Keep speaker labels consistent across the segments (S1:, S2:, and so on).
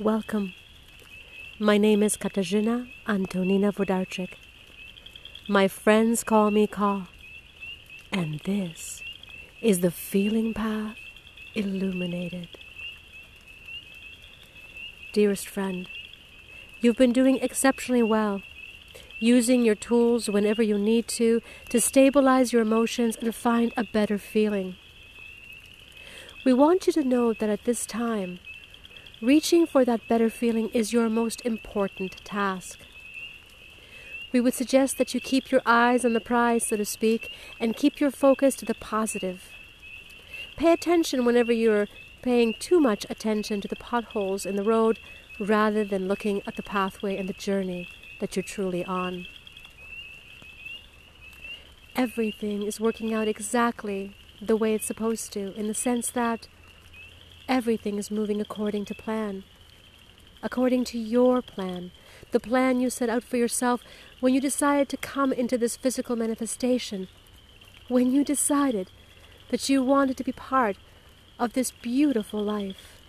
S1: Welcome. My name is Katarzyna Antonina Vodarczyk. My friends call me Ka. And this is the feeling path illuminated. Dearest friend, you've been doing exceptionally well, using your tools whenever you need to to stabilize your emotions and find a better feeling. We want you to know that at this time, Reaching for that better feeling is your most important task. We would suggest that you keep your eyes on the prize, so to speak, and keep your focus to the positive. Pay attention whenever you're paying too much attention to the potholes in the road rather than looking at the pathway and the journey that you're truly on. Everything is working out exactly the way it's supposed to, in the sense that Everything is moving according to plan, according to your plan, the plan you set out for yourself when you decided to come into this physical manifestation, when you decided that you wanted to be part of this beautiful life.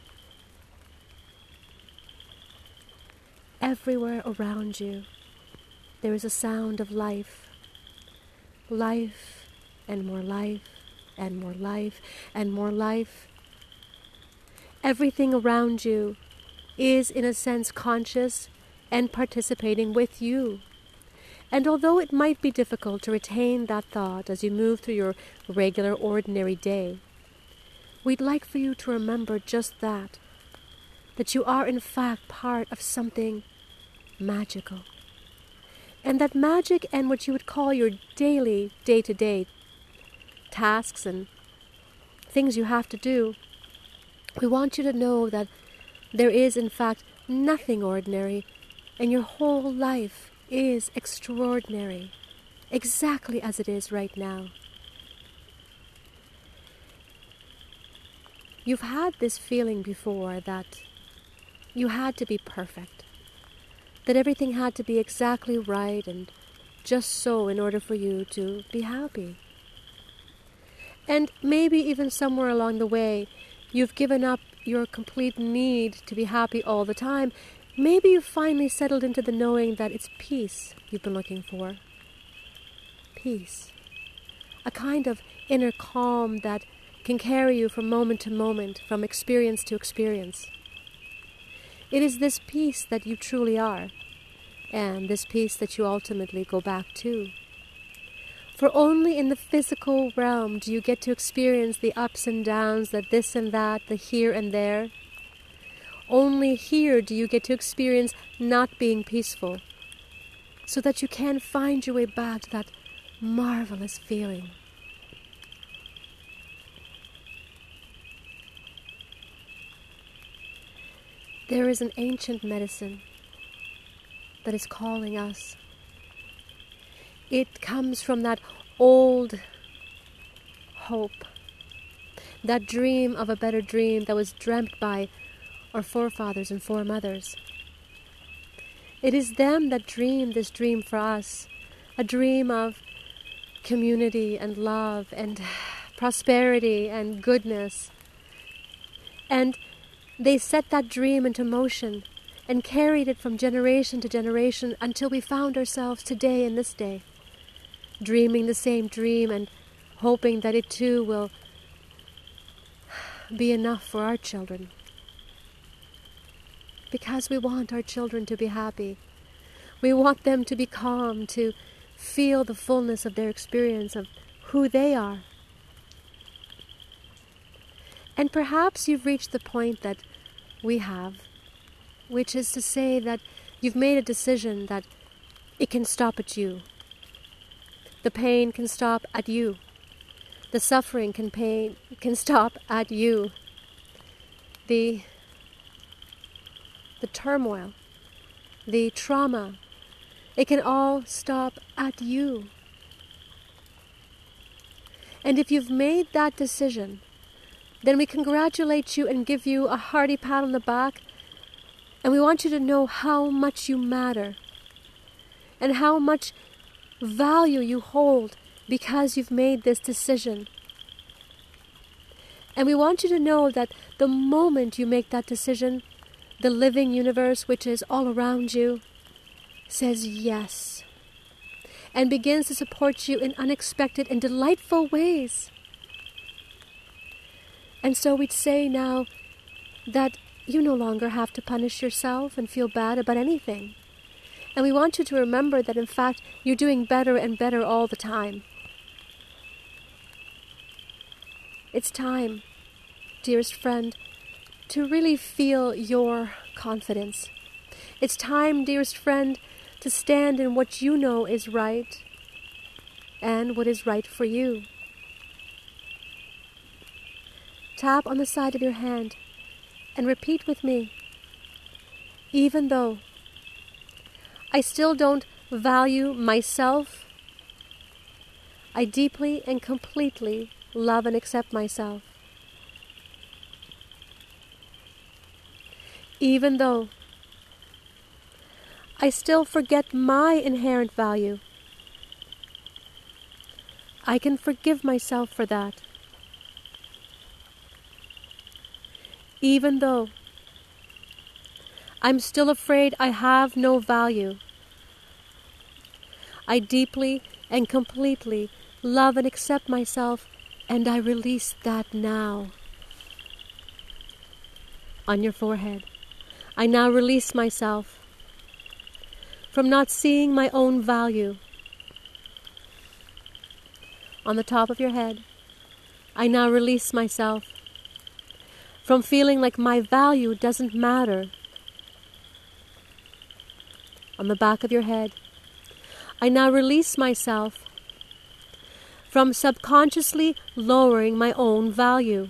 S1: Everywhere around you, there is a sound of life. Life and more life and more life and more life Everything around you is, in a sense, conscious and participating with you. And although it might be difficult to retain that thought as you move through your regular, ordinary day, we'd like for you to remember just that that you are, in fact, part of something magical. And that magic and what you would call your daily, day to day tasks and things you have to do we want you to know that there is, in fact, nothing ordinary, and your whole life is extraordinary, exactly as it is right now. You've had this feeling before that you had to be perfect, that everything had to be exactly right and just so in order for you to be happy. And maybe even somewhere along the way, You've given up your complete need to be happy all the time. Maybe you've finally settled into the knowing that it's peace you've been looking for. Peace. A kind of inner calm that can carry you from moment to moment, from experience to experience. It is this peace that you truly are, and this peace that you ultimately go back to. For only in the physical realm do you get to experience the ups and downs, the this and that, the here and there. Only here do you get to experience not being peaceful, so that you can find your way back to that marvelous feeling. There is an ancient medicine that is calling us it comes from that old hope, that dream of a better dream that was dreamt by our forefathers and foremothers. It is them that dream this dream for us, a dream of community and love and prosperity and goodness. And they set that dream into motion and carried it from generation to generation until we found ourselves today in this day dreaming the same dream and hoping that it too will be enough for our children. Because we want our children to be happy. We want them to be calm, to feel the fullness of their experience of who they are. And perhaps you've reached the point that we have, which is to say that you've made a decision that it can stop at you. The pain can stop at you. The suffering can pain can stop at you. The the turmoil, the trauma, it can all stop at you. And if you've made that decision, then we congratulate you and give you a hearty pat on the back. And we want you to know how much you matter and how much value you hold because you've made this decision. And we want you to know that the moment you make that decision, the living universe which is all around you, says yes and begins to support you in unexpected and delightful ways. And so we'd say now that you no longer have to punish yourself and feel bad about anything. And we want you to remember that in fact you're doing better and better all the time. It's time, dearest friend, to really feel your confidence. It's time, dearest friend, to stand in what you know is right and what is right for you. Tap on the side of your hand and repeat with me. Even though I still don't value myself, I deeply and completely love and accept myself. Even though I still forget my inherent value. I can forgive myself for that. Even though I'm still afraid I have no value, I deeply and completely love and accept myself, and I release that now. On your forehead, I now release myself from not seeing my own value. On the top of your head, I now release myself from feeling like my value doesn't matter. On the back of your head, I now release myself from subconsciously lowering my own value.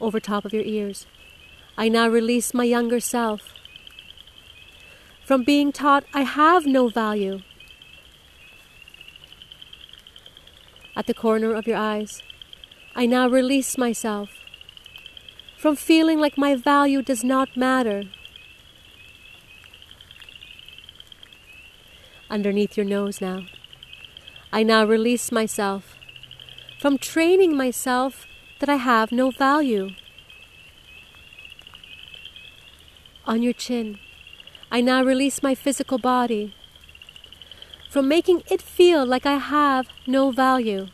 S1: Over top of your ears, I now release my younger self from being taught I have no value. At the corner of your eyes, I now release myself from feeling like my value does not matter. Underneath your nose now, I now release myself from training myself that I have no value. on your chin. I now release my physical body from making it feel like I have no value.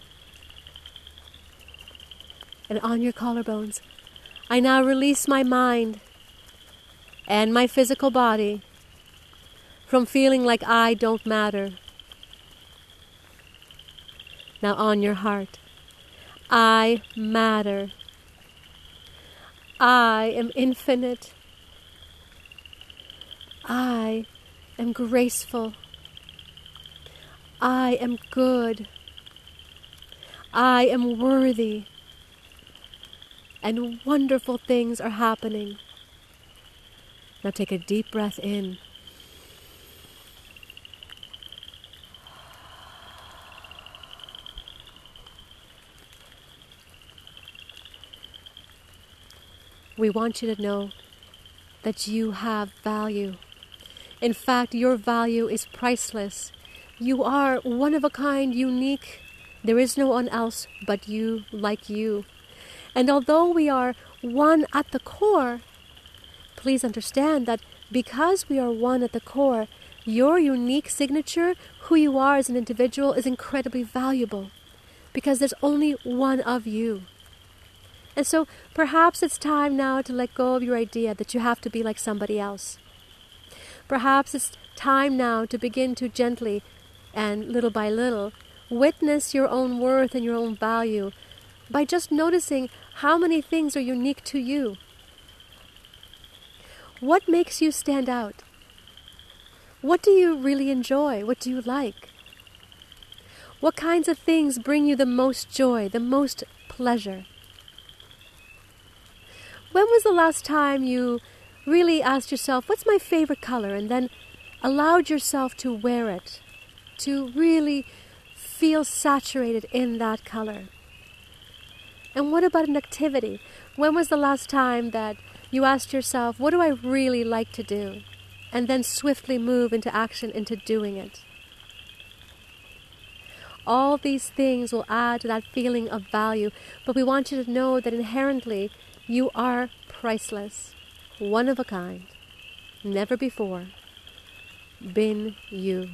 S1: And on your collarbones, I now release my mind and my physical body from feeling like I don't matter. Now on your heart, I matter. I am infinite. I am graceful. I am good. I am worthy. And wonderful things are happening. Now take a deep breath in. We want you to know that you have value. In fact, your value is priceless. You are one of a kind, unique. There is no one else but you, like you. And although we are one at the core, please understand that because we are one at the core, your unique signature, who you are as an individual, is incredibly valuable because there's only one of you. And so perhaps it's time now to let go of your idea that you have to be like somebody else. Perhaps it's time now to begin to gently and little by little witness your own worth and your own value by just noticing how many things are unique to you. What makes you stand out? What do you really enjoy? What do you like? What kinds of things bring you the most joy, the most pleasure? When was the last time you really asked yourself, what's my favorite color? And then allowed yourself to wear it, to really feel saturated in that color. And what about an activity? When was the last time that you asked yourself, what do I really like to do? And then swiftly move into action, into doing it. All these things will add to that feeling of value, but we want you to know that inherently You are priceless, one of a kind, never before been you.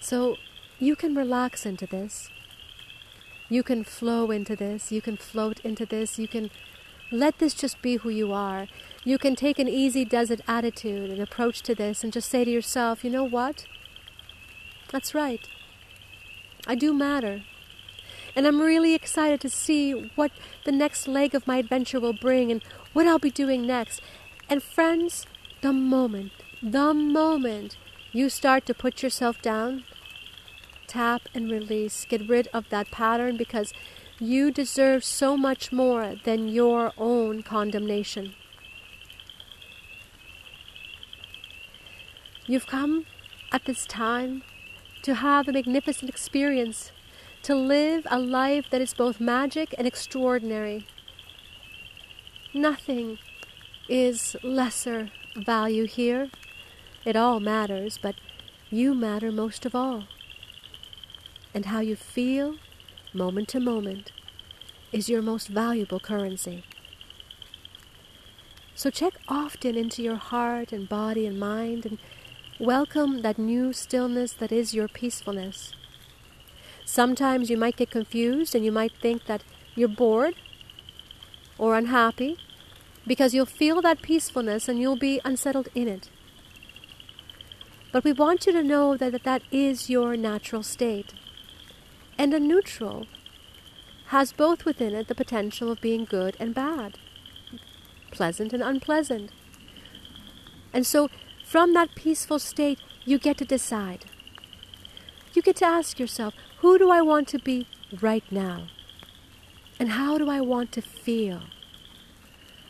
S1: So you can relax into this. You can flow into this. You can float into this. You can let this just be who you are. You can take an easy desert attitude and approach to this and just say to yourself, you know what? That's right. I do matter. And I'm really excited to see what the next leg of my adventure will bring and what I'll be doing next. And friends, the moment, the moment you start to put yourself down, tap and release, get rid of that pattern because you deserve so much more than your own condemnation. You've come at this time to have a magnificent experience, to live a life that is both magic and extraordinary. Nothing is lesser value here. It all matters, but you matter most of all. And how you feel, moment to moment, is your most valuable currency. So check often into your heart and body and mind and welcome that new stillness that is your peacefulness. Sometimes you might get confused and you might think that you're bored or unhappy because you'll feel that peacefulness and you'll be unsettled in it. But we want you to know that that is your natural state. And a neutral has both within it the potential of being good and bad, pleasant and unpleasant. And so, from that peaceful state, you get to decide. You get to ask yourself, who do I want to be right now? And how do I want to feel?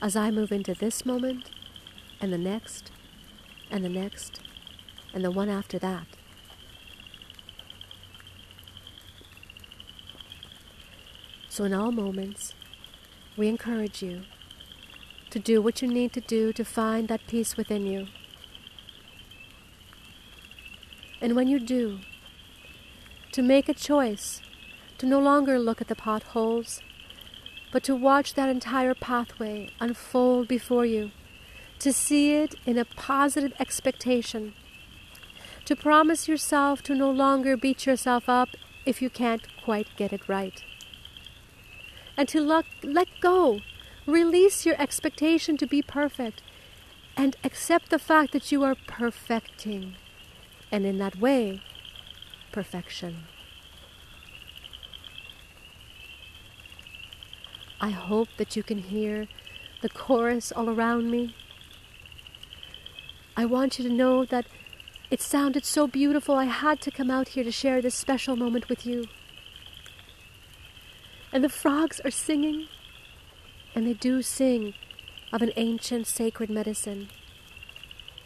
S1: as I move into this moment and the next and the next and the one after that. So, in all moments, we encourage you to do what you need to do to find that peace within you. And when you do, to make a choice to no longer look at the potholes but to watch that entire pathway unfold before you, to see it in a positive expectation, to promise yourself to no longer beat yourself up if you can't quite get it right, and to let, let go, release your expectation to be perfect, and accept the fact that you are perfecting, and in that way, perfection. I hope that you can hear the chorus all around me. I want you to know that it sounded so beautiful I had to come out here to share this special moment with you. And the frogs are singing, and they do sing of an ancient sacred medicine,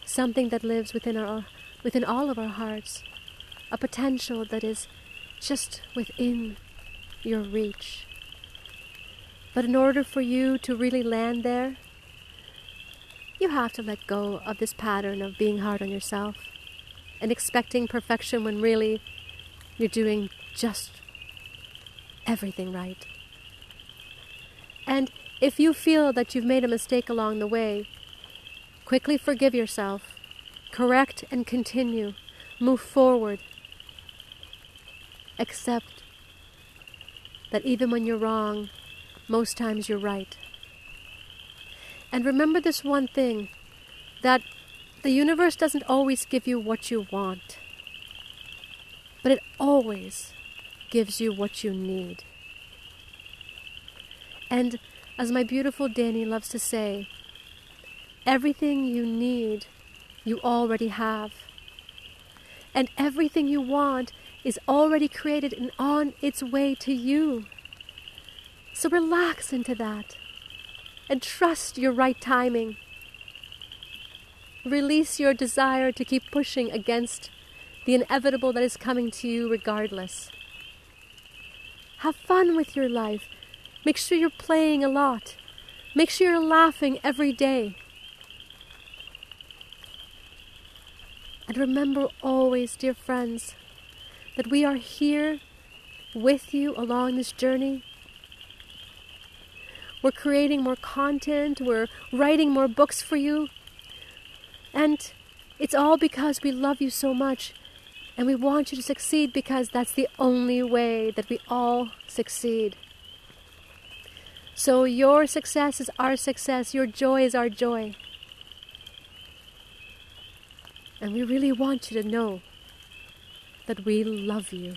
S1: something that lives within our within all of our hearts, a potential that is just within your reach. But in order for you to really land there, you have to let go of this pattern of being hard on yourself and expecting perfection when really you're doing just everything right. And if you feel that you've made a mistake along the way, quickly forgive yourself, correct and continue, move forward. Accept that even when you're wrong, most times you're right. And remember this one thing that the universe doesn't always give you what you want, but it always gives you what you need. And as my beautiful Danny loves to say, everything you need, you already have. And everything you want is already created and on its way to you. So relax into that and trust your right timing. Release your desire to keep pushing against the inevitable that is coming to you regardless. Have fun with your life. Make sure you're playing a lot. Make sure you're laughing every day. And remember always, dear friends, that we are here with you along this journey We're creating more content. We're writing more books for you. And it's all because we love you so much and we want you to succeed because that's the only way that we all succeed. So your success is our success, your joy is our joy. And we really want you to know that we love you.